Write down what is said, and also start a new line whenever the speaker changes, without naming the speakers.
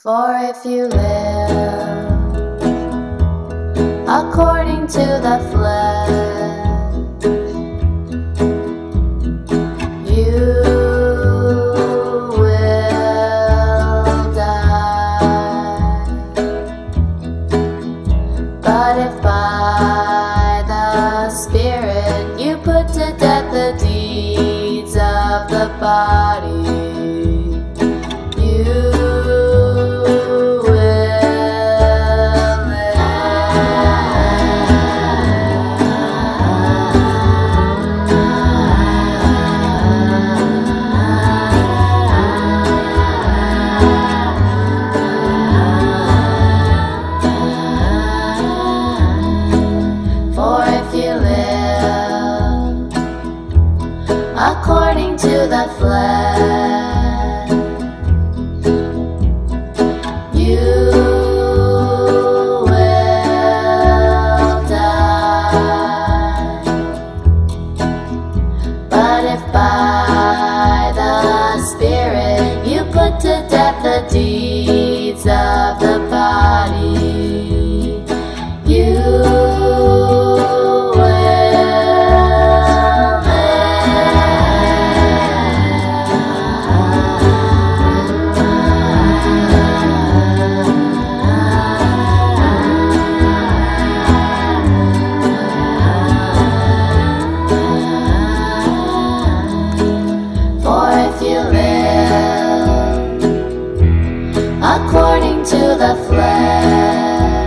For if you live according to the flesh, you will die. But if by the Spirit you put to death the deeds of the body, according to the flesh, you will die. But if by the Spirit you put to death the deeds of the according to the flesh,